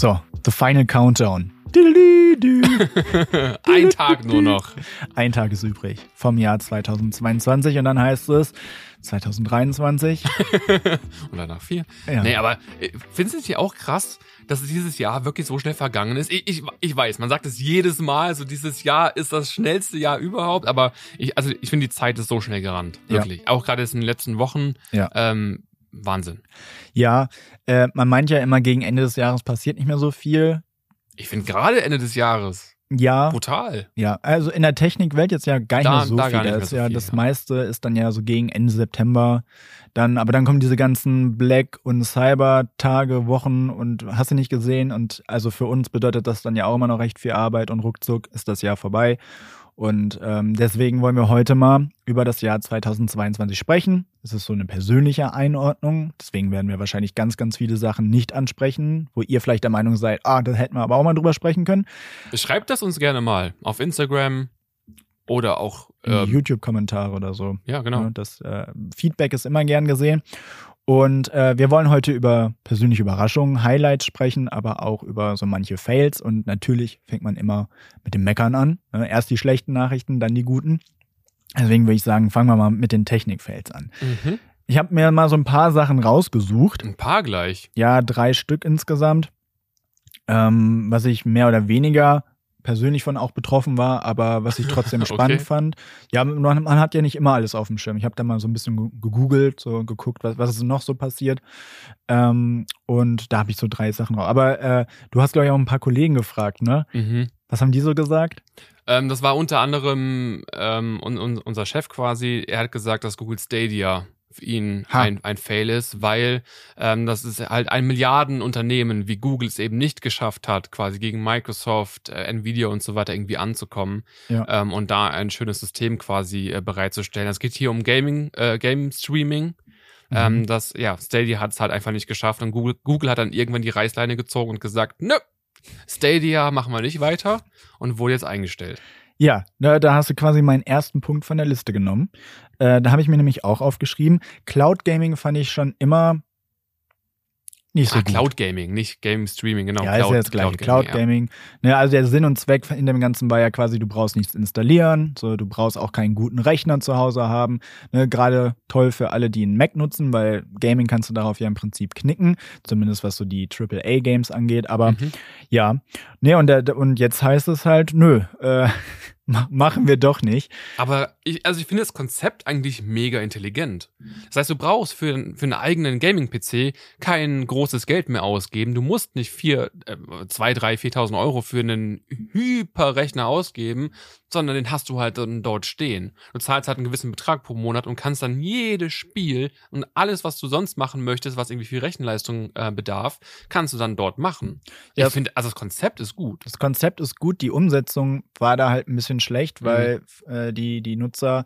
So, the final countdown. Ein Tag nur noch. Ein Tag ist übrig vom Jahr 2022 und dann heißt es 2023. und danach vier. Ja. Nee, aber äh, findest du es hier auch krass, dass dieses Jahr wirklich so schnell vergangen ist? Ich, ich, ich weiß, man sagt es jedes Mal, so dieses Jahr ist das schnellste Jahr überhaupt, aber ich, also ich finde, die Zeit ist so schnell gerannt. Wirklich. Auch gerade jetzt in den letzten Wochen. Ja. Ähm, Wahnsinn. Ja, äh, man meint ja immer, gegen Ende des Jahres passiert nicht mehr so viel. Ich finde gerade Ende des Jahres Ja, brutal. ja. Also in der Technikwelt jetzt ja gar nicht Da- mehr so da viel. gar nicht mehr so ja viel, das ja. meiste ist dann ja so gegen Ende September. Dann, aber dann kommen diese ganzen Black- und Cyber-Tage, Wochen und hast du nicht gesehen. Und also für uns bedeutet das dann ja auch immer noch recht viel Arbeit und ruckzuck ist das Jahr vorbei. Und ähm, deswegen wollen wir heute mal über das Jahr 2022 sprechen. Es ist so eine persönliche Einordnung. Deswegen werden wir wahrscheinlich ganz, ganz viele Sachen nicht ansprechen, wo ihr vielleicht der Meinung seid, ah, da hätten wir aber auch mal drüber sprechen können. Schreibt das uns gerne mal auf Instagram oder auch ähm, YouTube-Kommentare oder so. ja genau. Ja, Das äh, Feedback ist immer gern gesehen. Und äh, wir wollen heute über persönliche Überraschungen, Highlights sprechen, aber auch über so manche Fails. Und natürlich fängt man immer mit dem Meckern an. Ne? Erst die schlechten Nachrichten, dann die guten. Deswegen würde ich sagen, fangen wir mal mit den Technik-Fails an. Mhm. Ich habe mir mal so ein paar Sachen rausgesucht. Ein paar gleich. Ja, drei Stück insgesamt. Ähm, was ich mehr oder weniger persönlich von auch betroffen war, aber was ich trotzdem Okay. spannend fand. Ja, man, man hat ja nicht immer alles auf dem Schirm. Ich habe da mal so ein bisschen ge- gegoogelt, so geguckt, was, was ist noch so passiert. Ähm, und da habe ich so drei Sachen raus. Aber äh, du hast, glaube ich, auch ein paar Kollegen gefragt, ne? Mhm. Was haben die so gesagt? Ähm, das war unter anderem ähm, un, un, unser Chef quasi. Er hat gesagt, dass Google Stadia für ihn Ha. ein, ein Fail ist, weil ähm, das ist halt ein Milliardenunternehmen, wie Google es eben nicht geschafft hat, quasi gegen Microsoft, äh, Nvidia und so weiter irgendwie anzukommen Ja. ähm, und da ein schönes System quasi äh, bereitzustellen. Es geht hier um Gaming, äh, Game Streaming. Mhm. Ähm, das, ja, Stadia hat es halt einfach nicht geschafft und Google, Google hat dann irgendwann die Reißleine gezogen und gesagt, nö, Stadia machen wir nicht weiter und wurde jetzt eingestellt. Ja, da, da hast du quasi meinen ersten Punkt von der Liste genommen. Äh, da habe ich mir nämlich auch aufgeschrieben. Cloud Gaming fand ich schon immer nicht so ah, gut. Cloud Gaming, nicht Game Streaming, genau. ja, Cloud, ist ja das gleiche. Cloud ja. Gaming. Ne, also der Sinn und Zweck in dem Ganzen war ja quasi, du brauchst nichts installieren, so du brauchst auch keinen guten Rechner zu Hause haben. Ne, Gerade toll für alle, die einen Mac nutzen, weil Gaming kannst du darauf ja im Prinzip knicken, zumindest was so die AAA-Games angeht. Aber Mhm. ja, ne, und, und jetzt heißt es halt, nö, äh, machen wir doch nicht. Aber ich, also ich finde das Konzept eigentlich mega intelligent. Das heißt, du brauchst für, für einen eigenen Gaming-PC kein großes Geld mehr ausgeben. Du musst nicht vier, äh, zwei, drei, viertausend Euro für einen Hyperrechner ausgeben, sondern den hast du halt dann dort stehen. Du zahlst halt einen gewissen Betrag pro Monat und kannst dann jedes Spiel und alles, was du sonst machen möchtest, was irgendwie viel Rechenleistung äh, bedarf, kannst du dann dort machen. Ja. Ich finde, also das Konzept ist gut. Das Konzept ist gut, die Umsetzung war da halt ein bisschen. Schlecht, weil äh, die, die Nutzer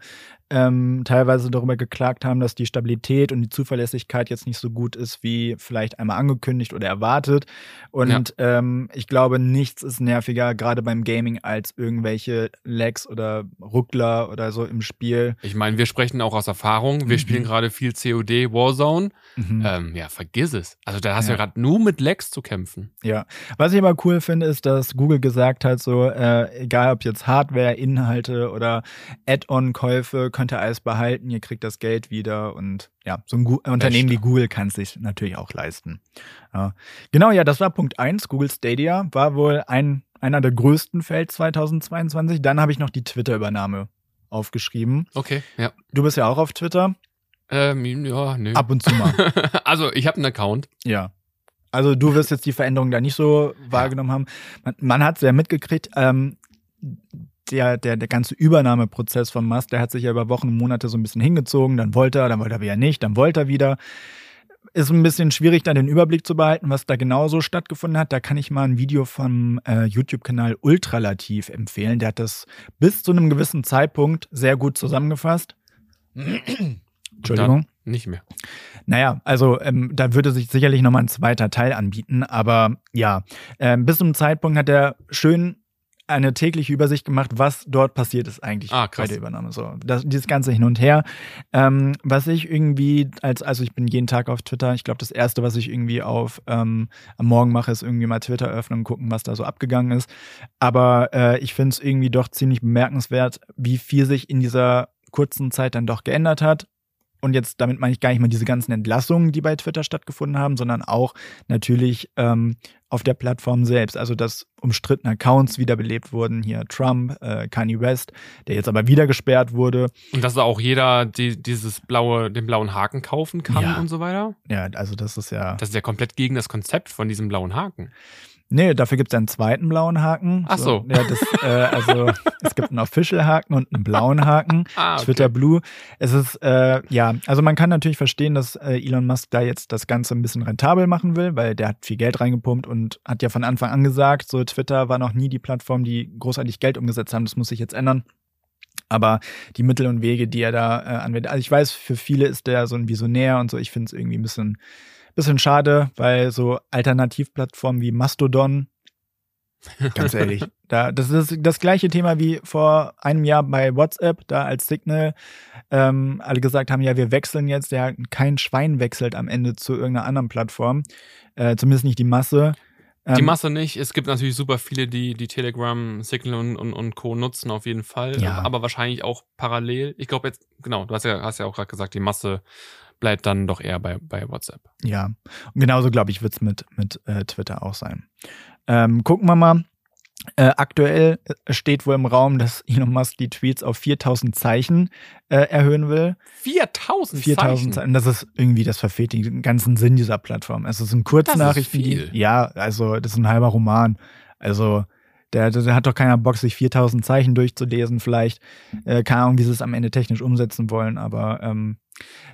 ähm, teilweise darüber geklagt haben, dass die Stabilität und die Zuverlässigkeit jetzt nicht so gut ist, wie vielleicht einmal angekündigt oder erwartet. Und ähm, ich glaube, nichts ist nerviger, gerade beim Gaming, als irgendwelche Lags oder Ruckler oder so im Spiel. Ich meine, wir sprechen auch aus Erfahrung. Wir Mhm. spielen gerade viel COD, Warzone. Mhm. Ähm, ja, vergiss es. Also da hast du Ja. ja gerade nur mit Lags zu kämpfen. Ja, was ich aber cool finde, ist, dass Google gesagt hat, so, äh, egal ob jetzt Hardware, Inhalte oder Add-on-Käufe, könnt ihr alles behalten, ihr kriegt das Geld wieder und ja, so ein Gu Unternehmen wie Google kann es sich natürlich auch leisten. Ja. Genau, ja, das war Punkt eins. Google Stadia war wohl ein, einer der größten Feld 2022. Dann habe ich noch die Twitter-Übernahme aufgeschrieben. Okay, ja. Du bist ja auch auf Twitter, Ähm, ja, nö. ab und zu mal. also ich habe einen Account. Ja. Also du wirst jetzt die Veränderung da nicht so wahrgenommen haben. Man, man hat es ja mitgekriegt, ähm, der, der, der ganze Übernahmeprozess von Musk, der hat sich ja über Wochen und Monate so ein bisschen hingezogen, dann wollte er, dann wollte er wieder nicht, dann wollte er wieder. Ist ein bisschen schwierig, da den Überblick zu behalten, was da genau so stattgefunden hat. Da kann ich mal ein Video vom äh, YouTube-Kanal Ultralativ empfehlen. Der hat das bis zu einem gewissen Zeitpunkt sehr gut zusammengefasst. Entschuldigung. Nicht mehr. Naja, also ähm, da würde sich sicherlich nochmal ein zweiter Teil anbieten, aber ja, ähm, bis zum Zeitpunkt hat er schön eine tägliche Übersicht gemacht, was dort passiert ist eigentlich Ah, bei der Übernahme. So, das, dieses ganze hin und her. Ähm, was ich irgendwie als, also ich bin jeden Tag auf Twitter. Ich glaube, das erste, was ich irgendwie auf ähm, am Morgen mache, ist irgendwie mal Twitter öffnen und gucken, was da so abgegangen ist. Aber äh, ich finde es irgendwie doch ziemlich bemerkenswert, wie viel sich in dieser kurzen Zeit dann doch geändert hat. Und jetzt, damit meine ich gar nicht mal diese ganzen Entlassungen, die bei Twitter stattgefunden haben, sondern auch natürlich ähm, auf der Plattform selbst. Also, dass umstrittene Accounts wiederbelebt wurden. Hier Trump, äh, Kanye West, der jetzt aber wieder gesperrt wurde. Und dass auch jeder die, dieses blaue, den blauen Haken kaufen kann Ja. und so weiter. Ja, also das ist ja. Das ist ja komplett gegen das Konzept von diesem blauen Haken. Nee, dafür gibt es einen zweiten blauen Haken. Ach so. Ja, das, äh, also es gibt einen Official-Haken und einen blauen Haken. Ah, Twitter Blue. Es ist, äh, ja, also man kann natürlich verstehen, dass äh, Elon Musk da jetzt das Ganze ein bisschen rentabel machen will, weil der hat viel Geld reingepumpt und hat ja von Anfang an gesagt, so Twitter war noch nie die Plattform, die großartig Geld umgesetzt haben. Das muss sich jetzt ändern. Aber die Mittel und Wege, die er da äh, anwendet, also ich weiß, für viele ist der so ein Visionär und so. Ich finde es irgendwie ein bisschen, bisschen schade, weil so Alternativplattformen wie Mastodon, ganz ehrlich, da, das ist das gleiche Thema wie vor einem Jahr bei WhatsApp, da als Signal ähm, alle gesagt haben, ja, wir wechseln jetzt, ja, kein Schwein wechselt am Ende zu irgendeiner anderen Plattform, äh, zumindest nicht die Masse. Die Ähm, Masse nicht. Es gibt natürlich super viele, die die Telegram, Signal und, und, und Co. nutzen, auf jeden Fall. Ja. Aber wahrscheinlich auch parallel. Ich glaube jetzt, genau, du hast ja, hast ja auch gerade gesagt, die Masse bleibt dann doch eher bei, bei WhatsApp. Ja, und genauso glaube ich, wird es mit, mit äh, Twitter auch sein. Ähm, gucken wir mal. Äh, aktuell steht wohl im Raum, dass Elon Musk die Tweets auf 4000 Zeichen äh, erhöhen will. 4000 4000 Zeichen. Zeichen. Das ist irgendwie, das verfehlt den ganzen Sinn dieser Plattform. Es sind Kurznachrichten. Das ist viel. Die, ja, also das ist ein halber Roman. Also der, der hat doch keiner Bock, sich 4000 Zeichen durchzulesen. Vielleicht äh, keine Ahnung, wie sie es am Ende technisch umsetzen wollen. Aber ähm,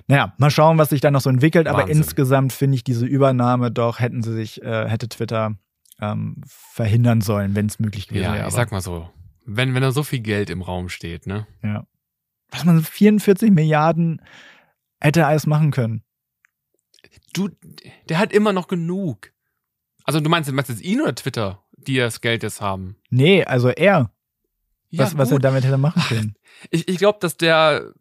naja, mal schauen, was sich da noch so entwickelt. Aber Wahnsinn. insgesamt finde ich diese Übernahme doch, hätten sie sich, äh, hätte Twitter ähm, verhindern sollen, wenn es möglich gewesen Ja, wäre. ich Aber, sag mal so. Wenn, wenn da so viel Geld im Raum steht, ne? ja. Was man 44 Milliarden hätte alles machen können. Du, der hat immer noch genug. Also du meinst, du meinst jetzt ihn oder Twitter, die das Geld jetzt haben? Nee, also er. was, was er gut. damit hätte machen können. Ich, ich glaube, dass der,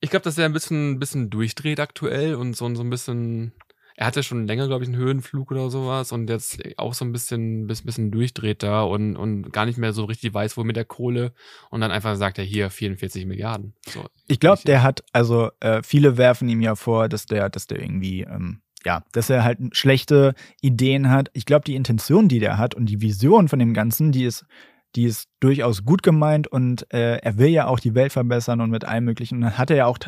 ich glaube, dass der ein bisschen, bisschen durchdreht aktuell und so, so ein bisschen, er hatte schon länger, glaube ich, einen Höhenflug oder sowas und jetzt auch so ein bisschen, bisschen, bisschen durchdreht da und, und gar nicht mehr so richtig weiß, wo mit der Kohle und dann einfach sagt er hier 44 Milliarden. So. Ich glaube, der hat, also äh, viele werfen ihm ja vor, dass der, dass der irgendwie, ähm, ja, dass er halt schlechte Ideen hat. Ich glaube, die Intention, die der hat und die Vision von dem Ganzen, die ist, die ist durchaus gut gemeint und äh, er will ja auch die Welt verbessern und mit allem möglichen. Und das hat er ja auch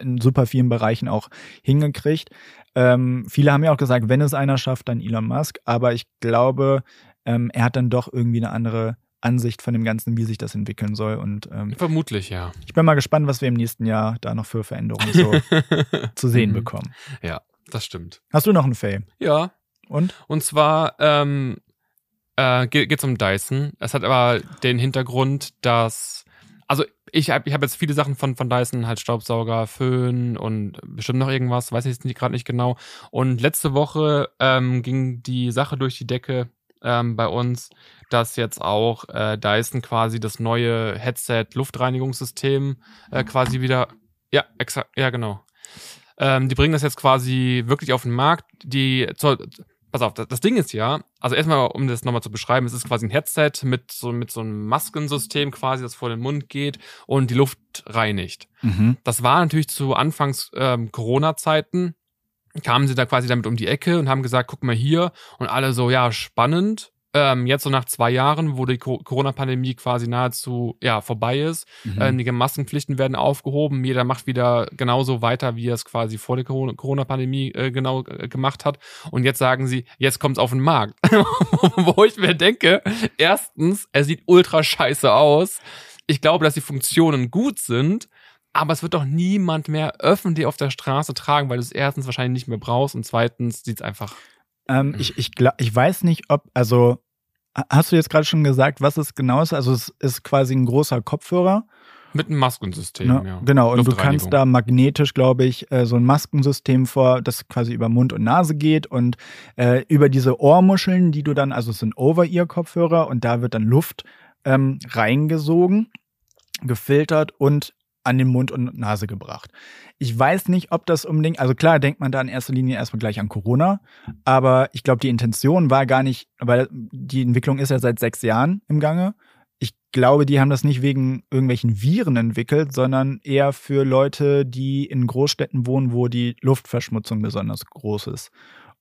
in super vielen Bereichen auch hingekriegt. Ähm, viele haben ja auch gesagt, wenn es einer schafft, dann Elon Musk. Aber ich glaube, ähm, er hat dann doch irgendwie eine andere Ansicht von dem Ganzen, wie sich das entwickeln soll. Und ähm, Vermutlich, ja. ich bin mal gespannt, was wir im nächsten Jahr da noch für Veränderungen so zu sehen Mhm. bekommen. Ja, das stimmt. Hast du noch einen Fail? Ja, Und? Und zwar ähm, äh, geht es um Dyson. Es hat aber den Hintergrund, dass also ich habe ich hab jetzt viele Sachen von, von Dyson, halt Staubsauger, Föhn und bestimmt noch irgendwas, weiß ich jetzt nicht, gerade nicht genau. Und letzte Woche ähm, ging die Sache durch die Decke ähm, bei uns, dass jetzt auch äh, Dyson quasi das neue Headset-Luftreinigungssystem äh, quasi wieder, ja, exakt, ja genau. Ähm, die bringen das jetzt quasi wirklich auf den Markt. Die, zur, pass auf, das, das Ding ist ja, also erstmal, um das nochmal zu beschreiben, es ist quasi ein Headset mit so, mit so einem Maskensystem quasi, das vor den Mund geht und die Luft reinigt. Mhm. Das war natürlich zu Anfangs ähm, Corona-Zeiten, kamen sie da quasi damit um die Ecke und haben gesagt, guck mal hier und alle so, ja, spannend. Ähm, jetzt so nach zwei Jahren, wo die Co- Corona-Pandemie quasi nahezu ja vorbei ist, Mhm. äh, die Maskenpflichten werden aufgehoben. Jeder macht wieder genauso weiter, wie er es quasi vor der Corona- Corona-Pandemie äh, genau äh, gemacht hat. Und jetzt sagen sie, jetzt kommt's auf den Markt. Wo ich mir denke, erstens, er sieht ultra scheiße aus. Ich glaube, dass die Funktionen gut sind, aber es wird doch niemand mehr öffentlich auf der Straße tragen, weil du es erstens wahrscheinlich nicht mehr brauchst und zweitens sieht's einfach. Ähm, ich, ich, glaub, ich weiß nicht, ob, also, ha- hast du jetzt gerade schon gesagt, was es genau ist? Also, es ist quasi ein großer Kopfhörer. Mit einem Maskensystem, Ne? ja. Genau, und du kannst da magnetisch, glaube ich, äh, so ein Maskensystem vor, das quasi über Mund und Nase geht und äh, über diese Ohrmuscheln, die du dann, also es sind Over-Ear-Kopfhörer und da wird dann Luft ähm, reingesogen, gefiltert und an den Mund und Nase gebracht. Ich weiß nicht, ob das unbedingt, also klar denkt man da in erster Linie erstmal gleich an Corona, aber ich glaube, die Intention war gar nicht, weil die Entwicklung ist ja seit sechs Jahren im Gange. Ich glaube, die haben das nicht wegen irgendwelchen Viren entwickelt, sondern eher für Leute, die in Großstädten wohnen, wo die Luftverschmutzung besonders groß ist.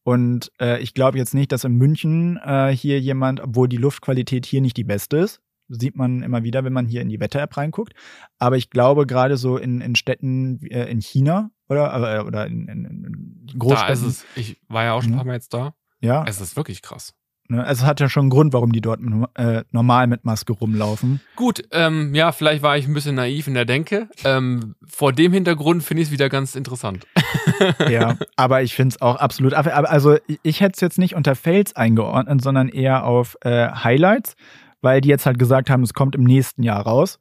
Und äh, ich glaube jetzt nicht, dass in München äh, hier jemand, obwohl die Luftqualität hier nicht die beste ist, sieht man immer wieder, wenn man hier in die Wetter-App reinguckt. Aber ich glaube, gerade so in, in Städten äh, in China oder, äh, oder in, in, in Da Großstädten. ist es, ich war ja auch schon ein Mhm. paar Mal jetzt da. ja, Es ist wirklich krass. ne, also es hat ja schon einen Grund, warum die dort äh, normal mit Maske rumlaufen. Gut, ähm, ja, vielleicht war ich ein bisschen naiv in der Denke. Ähm, vor dem Hintergrund finde ich es wieder ganz interessant. ja, aber ich finde es auch absolut. Also ich- ich hätte es jetzt nicht unter Fails eingeordnet, sondern eher auf äh, Highlights, weil die jetzt halt gesagt haben, es kommt im nächsten Jahr raus.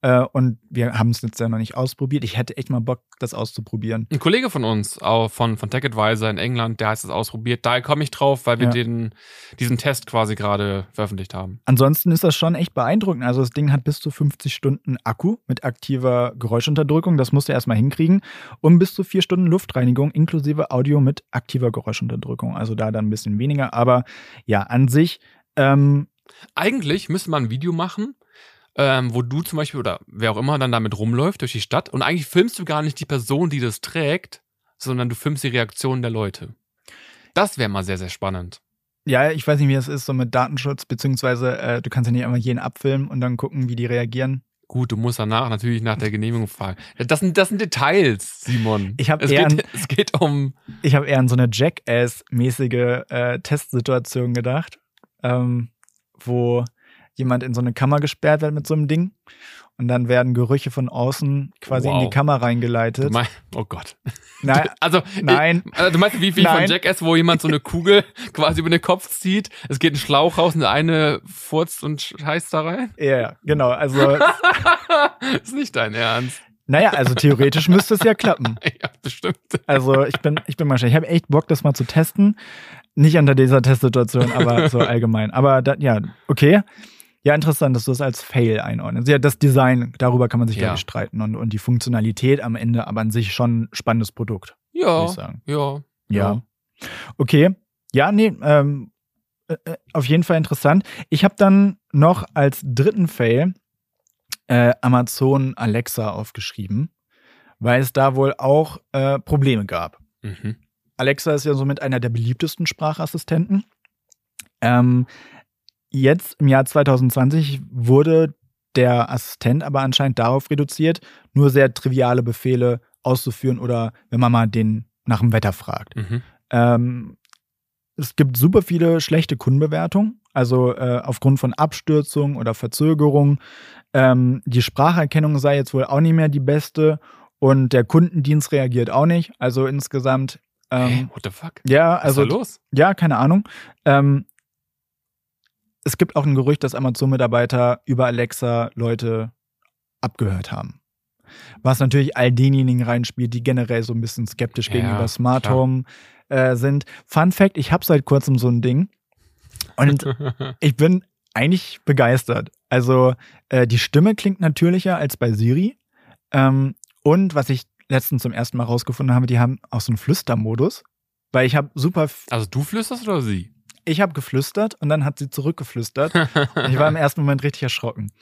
Äh, und wir haben es jetzt ja noch nicht ausprobiert. Ich hätte echt mal Bock, das auszuprobieren. Ein Kollege von uns, auch von, von TechAdvisor in England, der hat es ausprobiert. Daher komme ich drauf, weil wir Ja. den, diesen Test quasi gerade veröffentlicht haben. Ansonsten ist das schon echt beeindruckend. Also das Ding hat bis zu 50 Stunden Akku mit aktiver Geräuschunterdrückung. Das musst du erstmal hinkriegen. Und bis zu vier Stunden Luftreinigung inklusive Audio mit aktiver Geräuschunterdrückung. Also da dann ein bisschen weniger. Aber ja, an sich ähm, Eigentlich müsste man ein Video machen, ähm, wo du zum Beispiel oder wer auch immer dann damit rumläuft durch die Stadt und eigentlich filmst du gar nicht die Person, die das trägt, sondern du filmst die Reaktion der Leute. Das wäre mal sehr, sehr spannend. Ja, ich weiß nicht, wie das ist, so mit Datenschutz, beziehungsweise äh, du kannst ja nicht einfach jeden abfilmen und dann gucken, wie die reagieren. Gut, du musst danach natürlich nach der Genehmigung fragen. Das sind, das sind Details, Simon. Ich hab es, eher geht, an- es geht um. Ich habe eher an so eine Jackass-mäßige äh, Testsituation gedacht, ähm, wo jemand in so eine Kammer gesperrt wird mit so einem Ding und dann werden Gerüche von außen quasi in Wow. die Kammer reingeleitet. mein, oh Gott. Nein, Also, nein. Ich, also du meinst wie, wie von Nein. Jackass, wo jemand so eine Kugel quasi über den Kopf zieht, es geht ein Schlauch raus und der eine furzt und scheißt da rein? Ja, ja, genau. Also, ist nicht dein Ernst. naja, also theoretisch müsste es ja klappen. Ja, bestimmt. Also ich bin, ich bin mal schon. Ich habe echt Bock, das mal zu testen. Nicht unter dieser Testsituation, aber so allgemein. Aber da, ja, okay. Ja, interessant, dass du das als Fail einordnest. Ja, das Design, darüber kann man sich, Ja. streiten. Und, und die Funktionalität am Ende, aber an sich schon ein spannendes Produkt, Ja, ich sagen. ja. Ja. Okay. Ja, nee, ähm, äh, äh, auf jeden Fall interessant. Ich habe dann noch als dritten Fail äh, Amazon Alexa aufgeschrieben, weil es da wohl auch äh, Probleme gab. Mhm. Alexa ist ja somit einer der beliebtesten Sprachassistenten. Ähm, jetzt im Jahr 2020 wurde der Assistent aber anscheinend darauf reduziert, nur sehr triviale Befehle auszuführen oder wenn man mal den nach dem Wetter fragt. Mhm. Ähm, es gibt super viele schlechte Kundenbewertungen, also äh, aufgrund von Abstürzungen oder Verzögerungen. Ähm, die Spracherkennung sei jetzt wohl auch nicht mehr die beste und der Kundendienst reagiert auch nicht. Also insgesamt, Ähm, What the fuck? ja, Was also ist da los? ja, keine Ahnung. Ähm, es gibt auch ein Gerücht, dass Amazon-Mitarbeiter über Alexa Leute abgehört haben. Was natürlich all denjenigen reinspielt, die generell so ein bisschen skeptisch Ja, gegenüber Smart klar. Home äh, sind. Fun Fact: Ich habe seit kurzem so ein Ding und ich bin eigentlich begeistert. Also äh, die Stimme klingt natürlicher als bei Siri. Ähm, und was ich letztens zum ersten Mal rausgefunden habe, die haben auch so einen Flüstermodus. Weil ich habe super, also du flüsterst oder sie? ich habe geflüstert und dann hat sie zurückgeflüstert. Und ich war im ersten Moment richtig erschrocken.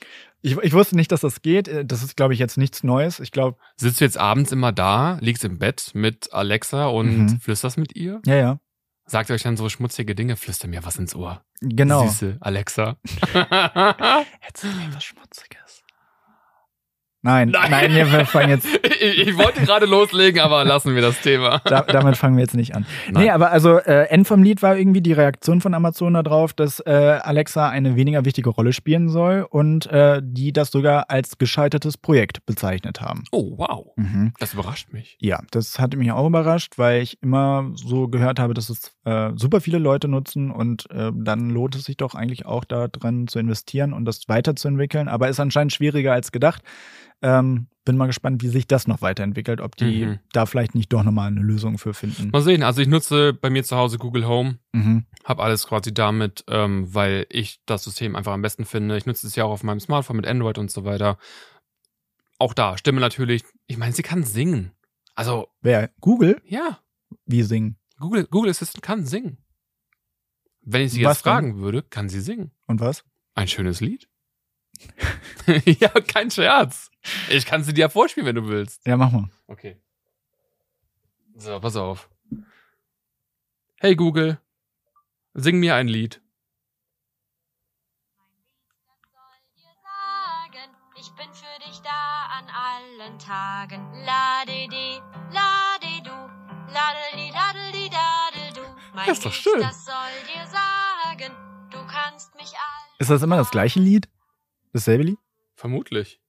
Ich, ich wusste nicht, dass das geht. Äh, Das ist, glaube ich, jetzt nichts Neues. Ich glaube, Sitzt du jetzt abends immer da, liegst im Bett mit Alexa und Mhm. flüsterst mit ihr? ja, ja, Sagt ihr euch dann so schmutzige Dinge? Flüster mir was ins Ohr. genau. Süße Alexa. Erzähl mir was Schmutziges. Nein, Nein. nein, wir fangen jetzt, ich, ich wollte gerade loslegen, aber lassen wir das Thema. da, damit fangen wir jetzt nicht an. Nein. Nee, aber also äh, End vom Lied war irgendwie die Reaktion von Amazon darauf, dass äh, Alexa eine weniger wichtige Rolle spielen soll und äh, die das sogar als gescheitertes Projekt bezeichnet haben. Oh, wow. Mhm. Das überrascht mich. Ja, das hat mich auch überrascht, weil ich immer so gehört habe, dass es äh, super viele Leute nutzen und äh, dann lohnt es sich doch eigentlich auch da dran zu investieren und das weiterzuentwickeln. Aber ist anscheinend schwieriger als gedacht. Ähm, bin mal gespannt, wie sich das noch weiterentwickelt, ob die Mhm. da vielleicht nicht doch nochmal eine Lösung für finden. Mal sehen. Also ich nutze bei mir zu Hause Google Home. Mhm. Hab alles quasi damit, ähm, weil ich das System einfach am besten finde. Ich nutze es ja auch auf meinem Smartphone mit Android und so weiter. Auch da, Stimme natürlich. Ich meine, sie kann singen. Also, Wer? Google? ja, Wie singen? Google, Google Assistant kann singen. Wenn ich sie Was jetzt denn? fragen würde, kann sie singen. Und was? Ein schönes Lied? ja, kein Scherz. Ich kann sie dir vorspielen, wenn du willst. Ja, mach mal. Okay. So, pass auf. Hey Google, sing mir ein Lied. ich bin für dich da an allen Tagen. Ladidi, ladidu, ladeli, ladeli, dadel, du. Mein Das ist doch Lied, schön. Das soll dir sagen, du kannst mich all. Ist das immer das gleiche Lied? Dasselbe Lied? Vermutlich.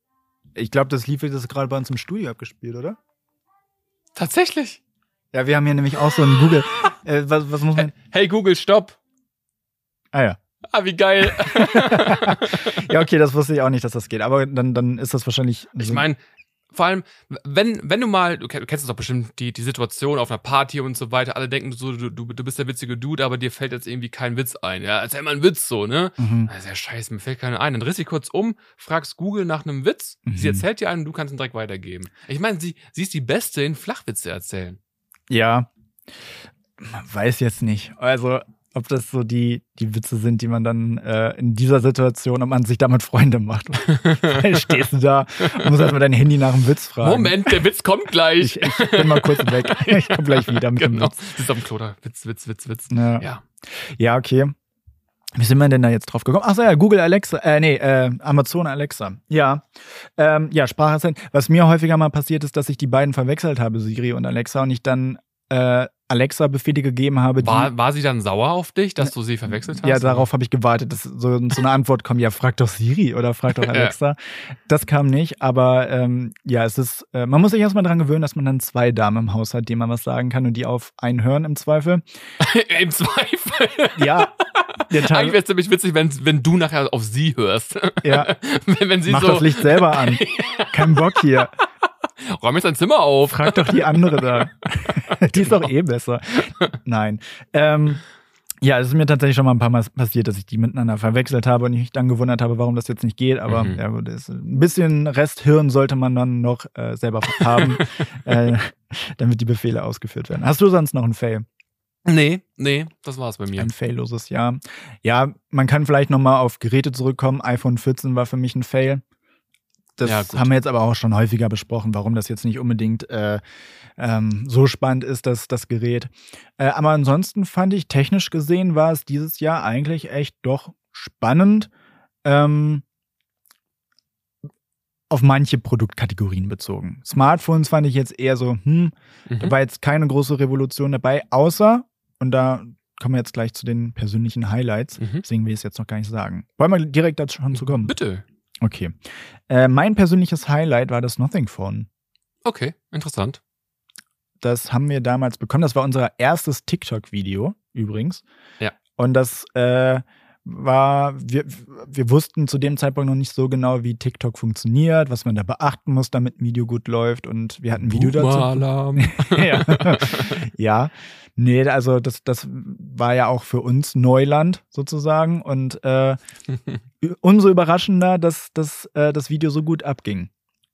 Ich glaube, das Lied wird jetzt gerade bei uns im Studio abgespielt, oder? Tatsächlich. Ja, wir haben hier nämlich auch so ein Google. Äh, was, was muss man. Hey Google, stopp. Ah ja. Ah, wie geil. Ja, okay, das wusste ich auch nicht, dass das geht. Aber dann, dann ist das wahrscheinlich. Ich meine, vor allem, wenn, wenn du mal, du kenn- du kennst es doch bestimmt, die, die Situation auf einer Party und so weiter, alle denken so, du, du, du bist der witzige Dude, aber dir fällt jetzt irgendwie kein Witz ein. Ja, erzähl mal einen Witz so, ne? Mhm. Das ist ja scheiße, mir fällt keiner ein. Dann du dich kurz um, fragst Google nach einem Witz, Mhm. sie erzählt dir einen und du kannst ihn direkt weitergeben. Ich meine, sie, sie ist die Beste in Flachwitze erzählen. Ja. Weiß jetzt nicht. Also, ob das so die, die Witze sind, die man dann äh, in dieser Situation, ob man sich damit Freunde macht. Stehst du da und musst erstmal dein Handy nach einem Witz fragen. Moment, der Witz kommt gleich. Ich, ich bin mal kurz weg. Ich komme gleich wieder mit genau. dem Witz. Ist auf dem Klo da. Witz, Witz, Witz, Witz. Ja. Ja. ja, okay. Wie sind wir denn da jetzt drauf gekommen? Ach so, ja, Google Alexa, äh, nee, äh, Amazon Alexa. Ja, ähm, ja, Sprachassistent. Was mir häufiger mal passiert ist, dass ich die beiden verwechselt habe, Siri und Alexa, und ich dann äh, Alexa Befehle gegeben habe, War, war sie dann sauer auf dich, dass du sie verwechselt hast? Ja, darauf habe ich gewartet, dass so, so eine Antwort kommt, ja, frag doch Siri oder frag doch Alexa. Das kam nicht, aber ähm, ja, es ist, äh, man muss sich erstmal dran gewöhnen, dass man dann zwei Damen im Haus hat, denen man was sagen kann und die auf einen hören im Zweifel. Im Zweifel. Ja, der Teil, Eigentlich wäre es ziemlich witzig, wenn, wenn du nachher auf sie hörst. ja, wenn, wenn sie mach so, das Licht selber an. Kein Bock hier. räum jetzt dein Zimmer auf. Frag doch die andere da. die ist doch eh besser. Nein. Ähm, ja, es ist mir tatsächlich schon mal ein paar Mal passiert, dass ich die miteinander verwechselt habe und ich mich dann gewundert habe, warum das jetzt nicht geht. Aber Mhm. ja, ist, ein bisschen Resthirn sollte man dann noch äh, selber haben, äh, damit die Befehle ausgeführt werden. Hast du sonst noch ein Fail? Nee, nee, das war's bei mir. Ein failloses Jahr. Ja, man kann vielleicht noch mal auf Geräte zurückkommen. iPhone 14 war für mich ein Fail. Das Ja, haben wir jetzt aber auch schon häufiger besprochen, warum das jetzt nicht unbedingt äh, ähm, so spannend ist, das, das Gerät. Äh, aber ansonsten fand ich, technisch gesehen, war es dieses Jahr eigentlich echt doch spannend. Ähm, auf manche Produktkategorien bezogen. Smartphones fand ich jetzt eher so, hm, Mhm. da war jetzt keine große Revolution dabei, außer, und da kommen wir jetzt gleich zu den persönlichen Highlights, Mhm. deswegen will ich es jetzt noch gar nicht sagen. Wollen wir direkt dazu schon zu kommen? Bitte. Okay. Äh, mein persönliches Highlight war das Nothing Phone. Okay, interessant. Das haben wir damals bekommen. Das war unser erstes TikTok-Video übrigens. Ja. Und das äh, war, wir, wir wussten zu dem Zeitpunkt noch nicht so genau, wie TikTok funktioniert, was man da beachten muss, damit ein Video gut läuft. Und wir hatten ein Video dazu. Boomer-Alarm. ja. ja. Nee, also das, das war ja auch für uns Neuland sozusagen. Und äh, umso überraschender, dass, dass äh, das Video so gut abging.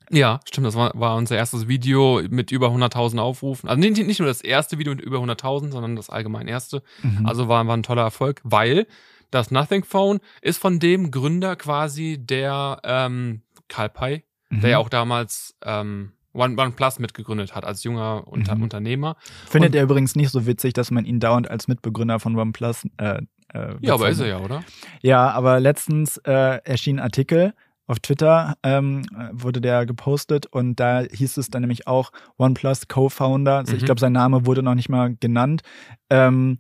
Ja, stimmt, das war, war unser erstes Video mit über 100.000 Aufrufen. Also nicht, nicht nur das erste Video mit über 100.000, sondern das allgemein erste. Mhm. Also war, war ein toller Erfolg, weil das Nothing Phone ist von dem Gründer quasi der ähm, Karl Pei, Mhm. der ja auch damals ähm, One, OnePlus mitgegründet hat als junger Unter Mhm. Unternehmer. Findet und- er übrigens nicht so witzig, dass man ihn dauernd als Mitbegründer von OnePlus. Äh, äh, Ja, aber ist er ja, oder? Ja, aber letztens äh, erschien ein Artikel auf Twitter, ähm, äh, wurde der gepostet und da hieß es dann nämlich auch OnePlus Co-Founder, also ich Mhm. glaube, sein Name wurde noch nicht mal genannt, ähm,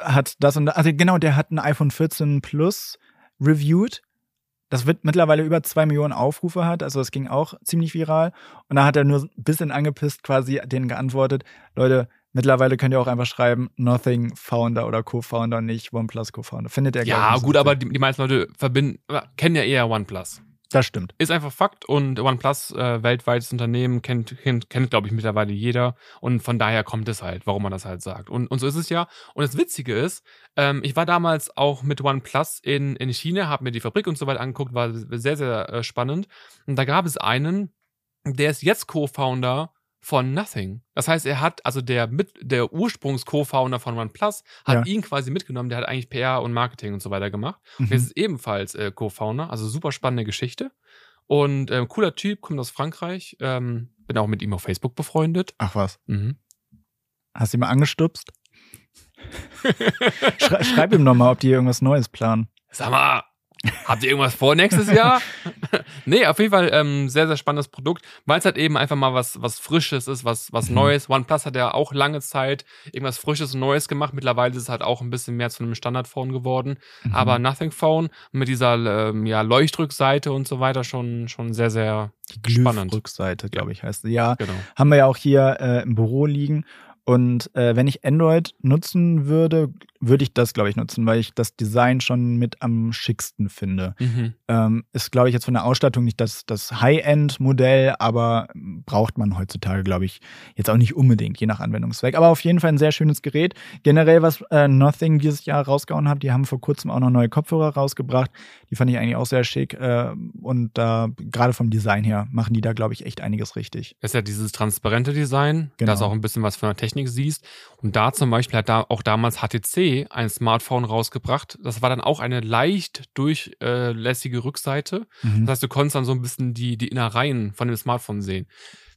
hat das und also genau, der hat ein iPhone 14 Plus reviewed. Das wird mittlerweile über zwei Millionen Aufrufe hat, also das ging auch ziemlich viral. Und da hat er nur ein bisschen angepisst quasi denen geantwortet, Leute, mittlerweile könnt ihr auch einfach schreiben, Nothing Founder oder Co-Founder, nicht OnePlus Co-Founder. Findet er Ja, gut, aber die, die meisten Leute verbinden, kennen ja eher OnePlus. Das stimmt. Ist einfach Fakt und OnePlus, äh, weltweites Unternehmen, kennt, kennt, kennt glaube ich, mittlerweile jeder. Und von daher kommt es halt, warum man das halt sagt. Und, und so ist es ja. Und das Witzige ist, ähm, ich war damals auch mit OnePlus in, in China, habe mir die Fabrik und so weiter angeguckt, war sehr, sehr äh, spannend. Und da gab es einen, der ist jetzt Co-Founder von Nothing. Das heißt, er hat, also der mit, der Ursprungs-Co-Founder von OnePlus hat Ja. ihn quasi mitgenommen, der hat eigentlich PR und Marketing und so weiter gemacht. Mhm. Und jetzt ist ebenfalls äh, Co-Founder, also super spannende Geschichte. Und ähm, cooler Typ, kommt aus Frankreich. Ähm, bin auch mit ihm auf Facebook befreundet. Ach was. Mhm. Hast du ihn mal angestupst? Schrei schreib ihm nochmal, ob die irgendwas Neues planen. Sag mal, habt ihr irgendwas vor nächstes Jahr? nee, auf jeden Fall ähm, sehr, sehr spannendes Produkt, weil es halt eben einfach mal was, was Frisches ist, was, was Mhm. Neues. OnePlus hat ja auch lange Zeit irgendwas Frisches und Neues gemacht. Mittlerweile ist es halt auch ein bisschen mehr zu einem Standardphone geworden. Mhm. Aber Nothing Phone mit dieser ähm, ja, Leuchtrückseite und so weiter schon, schon sehr, sehr die spannend. Rückseite, glaube ich, heißt sie. Ja, genau. haben wir ja auch hier äh, im Büro liegen. Und äh, wenn ich Android nutzen würde, würde ich das, glaube ich, nutzen, weil ich das Design schon mit am schicksten finde. Mhm. Ähm, ist, glaube ich, jetzt von der Ausstattung nicht das, das High-End-Modell, aber braucht man heutzutage, glaube ich, jetzt auch nicht unbedingt, je nach Anwendungszweck. Aber auf jeden Fall ein sehr schönes Gerät. Generell, was äh, Nothing dieses Jahr rausgehauen hat, die haben vor kurzem auch noch neue Kopfhörer rausgebracht. Die fand ich eigentlich auch sehr schick. Äh, und da, gerade vom Design her, machen die da, glaube ich, echt einiges richtig. Das ist ja dieses transparente Design, Genau. da ist auch ein bisschen was von der Technik siehst. Und da zum Beispiel hat da auch damals HTC ein Smartphone rausgebracht. Das war dann auch eine leicht durchlässige Rückseite. Mhm. Das heißt, du konntest dann so ein bisschen die, die Innereien von dem Smartphone sehen.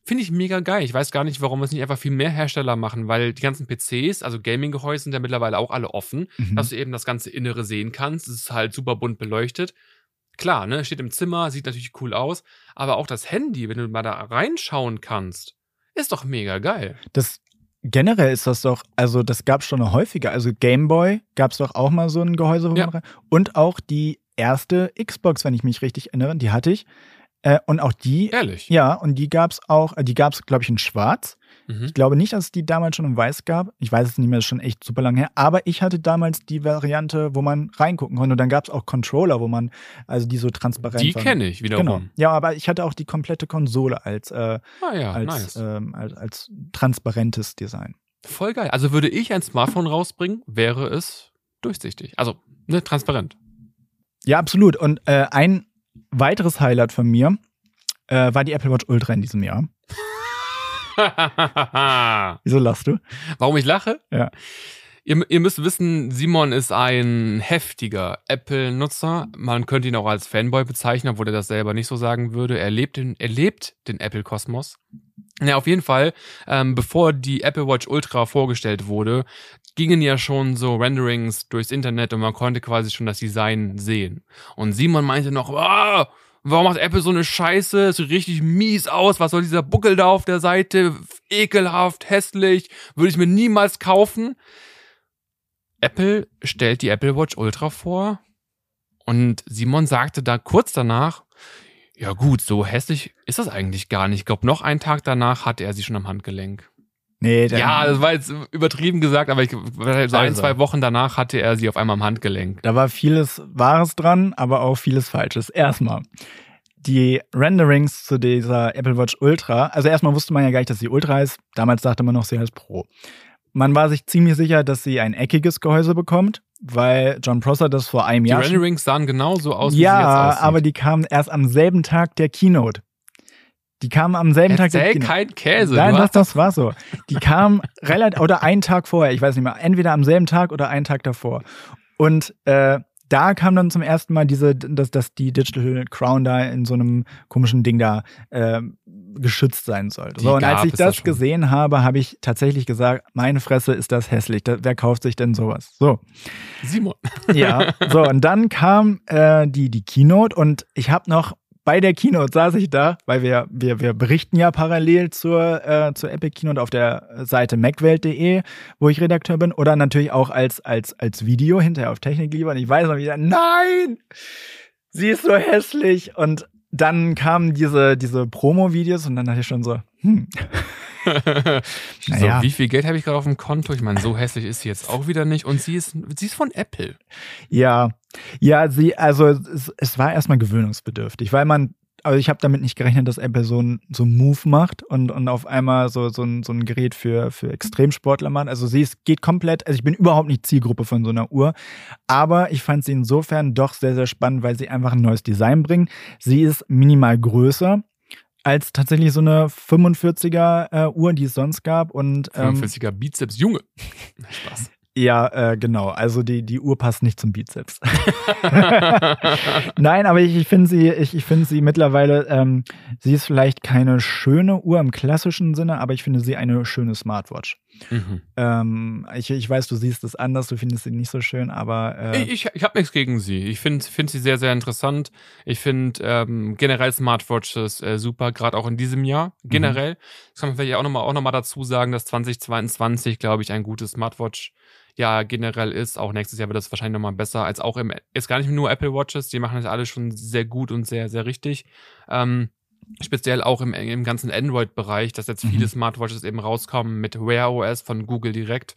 Finde ich mega geil. Ich weiß gar nicht, warum es nicht einfach viel mehr Hersteller machen, weil die ganzen PCs, also Gaming-Gehäuse sind ja mittlerweile auch alle offen, Mhm. dass du eben das ganze Innere sehen kannst. Es ist halt super bunt beleuchtet. Klar, ne, steht im Zimmer, sieht natürlich cool aus, aber auch das Handy, wenn du mal da reinschauen kannst, ist doch mega geil. Das generell ist das doch, also das gab es schon noch häufiger. Also Gameboy gab es doch auch mal so ein Gehäuse, Ja. Und auch die erste Xbox, wenn ich mich richtig erinnere, die hatte ich. Äh, und auch die, Ehrlich. ja, und die gab es auch, äh, die gab es, glaube ich, in Schwarz. Mhm. Ich glaube nicht, dass es die damals schon in Weiß gab. Ich weiß es nicht mehr, das ist schon echt super lange her. Aber ich hatte damals die Variante, wo man reingucken konnte. Und dann gab es auch Controller, wo man, also die so transparent Die kenne ich wiederum. Genau. Ja, aber ich hatte auch die komplette Konsole als, äh, Ah ja, als, nice. ähm, als, als transparentes Design. Voll geil. Also würde ich ein Smartphone rausbringen, wäre es durchsichtig. Also, ne, transparent. Ja, absolut. Und äh, ein weiteres Highlight von mir äh, war die Apple Watch Ultra in diesem Jahr. Wieso lachst du? Warum ich lache? Ja. Ihr, ihr müsst wissen, Simon ist ein heftiger Apple-Nutzer. Man könnte ihn auch als Fanboy bezeichnen, obwohl er das selber nicht so sagen würde. Er lebt den, er lebt den Apple-Kosmos. Ja, auf jeden Fall, ähm, bevor die Apple Watch Ultra vorgestellt wurde, gingen ja schon so Renderings durchs Internet und man konnte quasi schon das Design sehen. Und Simon meinte noch, ah, warum macht Apple so eine Scheiße? Es sieht richtig mies aus. Was soll dieser Buckel da auf der Seite? Ekelhaft, hässlich. Würde ich mir niemals kaufen. Apple stellt die Apple Watch Ultra vor und Simon sagte da kurz danach, ja gut, so hässlich ist das eigentlich gar nicht. Ich glaube, noch einen Tag danach hatte er sie schon am Handgelenk. Nee, Ja, das war jetzt übertrieben gesagt, aber ich, so ein, Also. zwei Wochen danach hatte er sie auf einmal am Handgelenk. da war vieles Wahres dran, aber auch vieles Falsches. Erstmal, die Renderings zu dieser Apple Watch Ultra, also erstmal wusste man ja gar nicht, dass sie Ultra heißt. Damals dachte man noch, sie heißt Pro. Man war sich ziemlich sicher, dass sie ein eckiges Gehäuse bekommt, weil John Prosser das vor einem Die Jahr schon Renderings sahen genauso aus, wie sie jetzt Ja, aber die kamen erst am selben Tag der Keynote. Die kamen am selben Tag Erzähl Keynote. kein Käse. Nein, das, das war so. Die kamen relativ, oder einen Tag vorher, ich weiß nicht mehr, entweder am selben Tag oder einen Tag davor. Und äh, da kam dann zum ersten Mal diese, dass, dass die Digital Crown da in so einem komischen Ding da äh, geschützt sein sollte. Die So, und als ich das schon. gesehen habe, habe ich tatsächlich gesagt, meine Fresse ist das hässlich. Da, wer kauft sich denn sowas? So. Simon. Ja, so und dann kam äh, die, die Keynote und ich habe noch bei der Keynote saß ich da, weil wir, wir, wir berichten ja parallel zur, äh, zur Epic Keynote auf der Seite macwelt.de, wo ich Redakteur bin, oder natürlich auch als, als, als Video hinterher auf Technik lieber. Und ich weiß noch wieder, nein! Sie ist so hässlich. Und dann kamen diese, diese Promo-Videos und dann dachte ich schon so, hm, so, Naja. wie viel Geld habe ich gerade auf dem Konto? Ich meine, so hässlich ist sie jetzt auch wieder nicht. Und sie ist, sie ist von Apple. Ja, Ja, sie, also es, es war erstmal gewöhnungsbedürftig, weil man, also ich habe damit nicht gerechnet, dass Apple so ein so einen Move macht und, und auf einmal so, so, ein, so ein Gerät für, für Extremsportler macht. Also sie ist, geht komplett, also ich bin überhaupt nicht Zielgruppe von so einer Uhr, aber ich fand sie insofern doch sehr, sehr spannend, weil sie einfach ein neues Design bringen. Sie ist minimal größer als tatsächlich so eine 45er äh, Uhr, die es sonst gab. Und ähm, 45er Bizeps Junge. Spaß. Ja, äh, genau. Also die, die Uhr passt nicht zum Bizeps. Nein, aber ich, ich finde sie, ich, ich finde sie mittlerweile, ähm, sie ist vielleicht keine schöne Uhr im klassischen Sinne, aber ich finde sie eine schöne Smartwatch. Mhm. Ähm, ich, ich weiß, du siehst es anders, du findest sie nicht so schön, aber äh, Ich, ich habe nichts gegen sie. Ich finde find sie sehr, sehr interessant. Ich finde ähm, generell Smartwatches äh, super, gerade auch in diesem Jahr. Generell. Das kann man vielleicht auch nochmal auch noch mal dazu sagen, dass 2022, glaube ich, ein gutes Smartwatch ja generell ist. Auch nächstes Jahr wird das wahrscheinlich nochmal besser als auch im, ist gar nicht nur Apple Watches, die machen das alle schon sehr gut und sehr, sehr richtig. Ähm, speziell auch im, im ganzen Android-Bereich, dass jetzt viele Mhm. Smartwatches eben rauskommen mit Wear OS von Google direkt,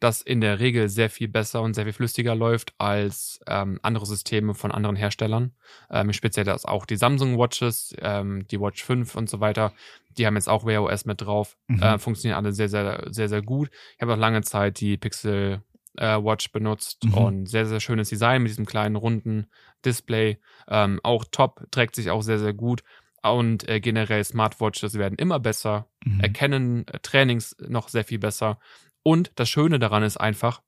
das in der Regel sehr viel besser und sehr viel flüssiger läuft als ähm, andere Systeme von anderen Herstellern. Ähm, speziell das auch die Samsung Watches, ähm, die Watch 5 und so weiter, die haben jetzt auch Wear OS mit drauf, Mhm. äh, funktionieren alle sehr, sehr, sehr, sehr gut. Ich habe auch lange Zeit die Pixel äh, Watch benutzt Mhm. und sehr, sehr schönes Design mit diesem kleinen runden Display. Ähm, auch top, trägt sich auch sehr, sehr gut. Und äh, generell Smartwatches werden immer besser, mhm. erkennen äh, Trainings noch sehr viel besser. Und das Schöne daran ist einfach,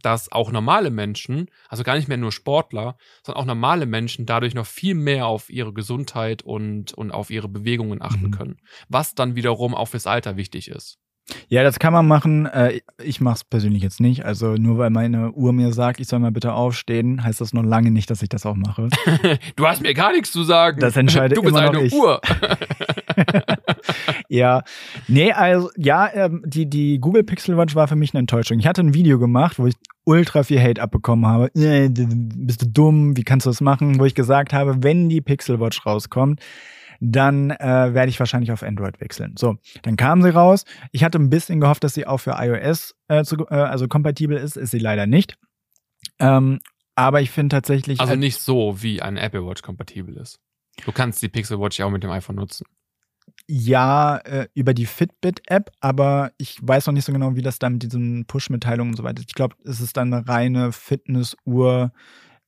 dass auch normale Menschen, also gar nicht mehr nur Sportler, sondern auch normale Menschen dadurch noch viel mehr auf ihre Gesundheit und, und auf ihre Bewegungen achten Mhm. können. Was dann wiederum auch fürs Alter wichtig ist. Ja, das kann man machen. Äh, Ich mache es persönlich jetzt nicht. Also nur weil meine Uhr mir sagt, ich soll mal bitte aufstehen, heißt das noch lange nicht, dass ich das auch mache. Du hast mir gar nichts zu sagen. Das entscheide Du bist immer noch eine ich. Uhr. ja, nee, also ja, ähm, die, die Google Pixel Watch war für mich eine Enttäuschung. Ich hatte ein Video gemacht, wo ich ultra viel Hate abbekommen habe. Äh, bist du dumm? Wie kannst du das machen? Wo ich gesagt habe, wenn die Pixel Watch rauskommt, dann äh, werde ich wahrscheinlich auf Android wechseln. So, dann kam sie raus. Ich hatte ein bisschen gehofft, dass sie auch für iOS äh, zu, äh, also kompatibel ist. Ist sie leider nicht. Ähm, aber ich finde tatsächlich. Also äh, nicht so, wie ein Apple Watch kompatibel ist. Du kannst die Pixel Watch ja auch mit dem iPhone nutzen. Ja, äh, über die Fitbit-App, aber ich weiß noch nicht so genau, wie das da mit diesen Push-Mitteilungen und so weiter ist. Ich glaube, es ist dann eine reine Fitnessuhr.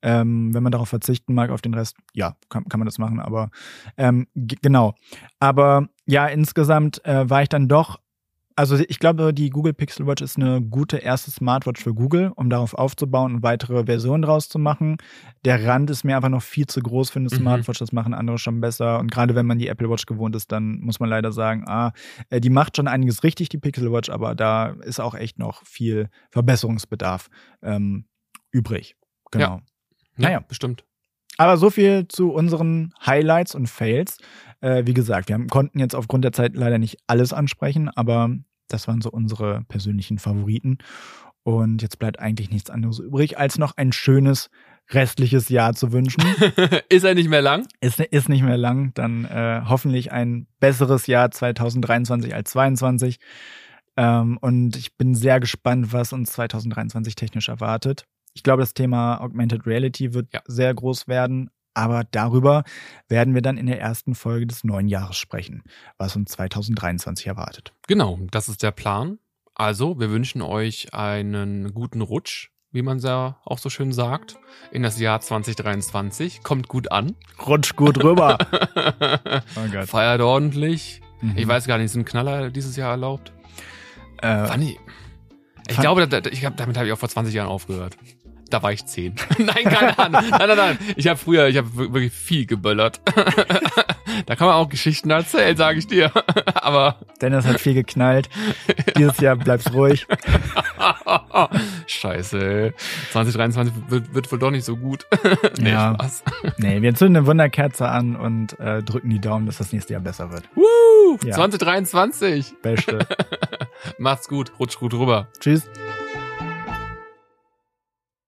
Ähm, wenn man darauf verzichten mag, auf den Rest, ja, kann, kann man das machen, aber ähm, genau. Aber ja, insgesamt äh, war ich dann doch, also ich glaube, die Google Pixel Watch ist eine gute erste Smartwatch für Google, um darauf aufzubauen und weitere Versionen draus zu machen. Der Rand ist mir einfach noch viel zu groß für eine Mhm. Smartwatch, das machen andere schon besser. Und gerade wenn man die Apple Watch gewohnt ist, dann muss man leider sagen, ah, äh, die macht schon einiges richtig, die Pixel Watch, aber da ist auch echt noch viel Verbesserungsbedarf ähm, übrig. Genau. Naja. bestimmt. Aber so viel zu unseren Highlights und Fails. Äh, wie gesagt, wir haben, konnten jetzt aufgrund der Zeit leider nicht alles ansprechen, aber das waren so unsere persönlichen Favoriten. Und jetzt bleibt eigentlich nichts anderes übrig, als noch ein schönes restliches Jahr zu wünschen. ist er nicht mehr lang? ist, ist nicht mehr lang, dann äh, hoffentlich ein besseres Jahr 2023 als 2022. Ähm, und ich bin sehr gespannt, was uns 2023 technisch erwartet. Ich glaube, das Thema Augmented Reality wird Ja. sehr groß werden, aber darüber werden wir dann in der ersten Folge des neuen Jahres sprechen, was uns 2023 erwartet. Genau, das ist der Plan. Also, wir wünschen euch einen guten Rutsch, wie man ja auch so schön sagt, in das Jahr 2023. Kommt gut an. Rutsch gut rüber. oh. Feiert ordentlich. Mhm. Ich weiß gar nicht, sind Knaller dieses Jahr erlaubt? Äh, Funny. Ich glaube, da, ich damit habe ich auch vor 20 Jahren aufgehört. Da war ich 10. nein, keine Ahnung. Nein, nein, nein. Ich habe früher, ich habe wirklich viel geböllert. da kann man auch Geschichten erzählen, sage ich dir. Aber Dennis hat viel geknallt. Dieses Jahr bleibst ruhig. Scheiße. 2023 wird, wird wohl doch nicht so gut. nee, Ja. Spaß. Nee, wir zünden eine Wunderkerze an und äh, drücken die Daumen, dass das nächste Jahr besser wird. Woo! Ja. 2023. Beste. Macht's gut. Rutsch gut rüber. Tschüss.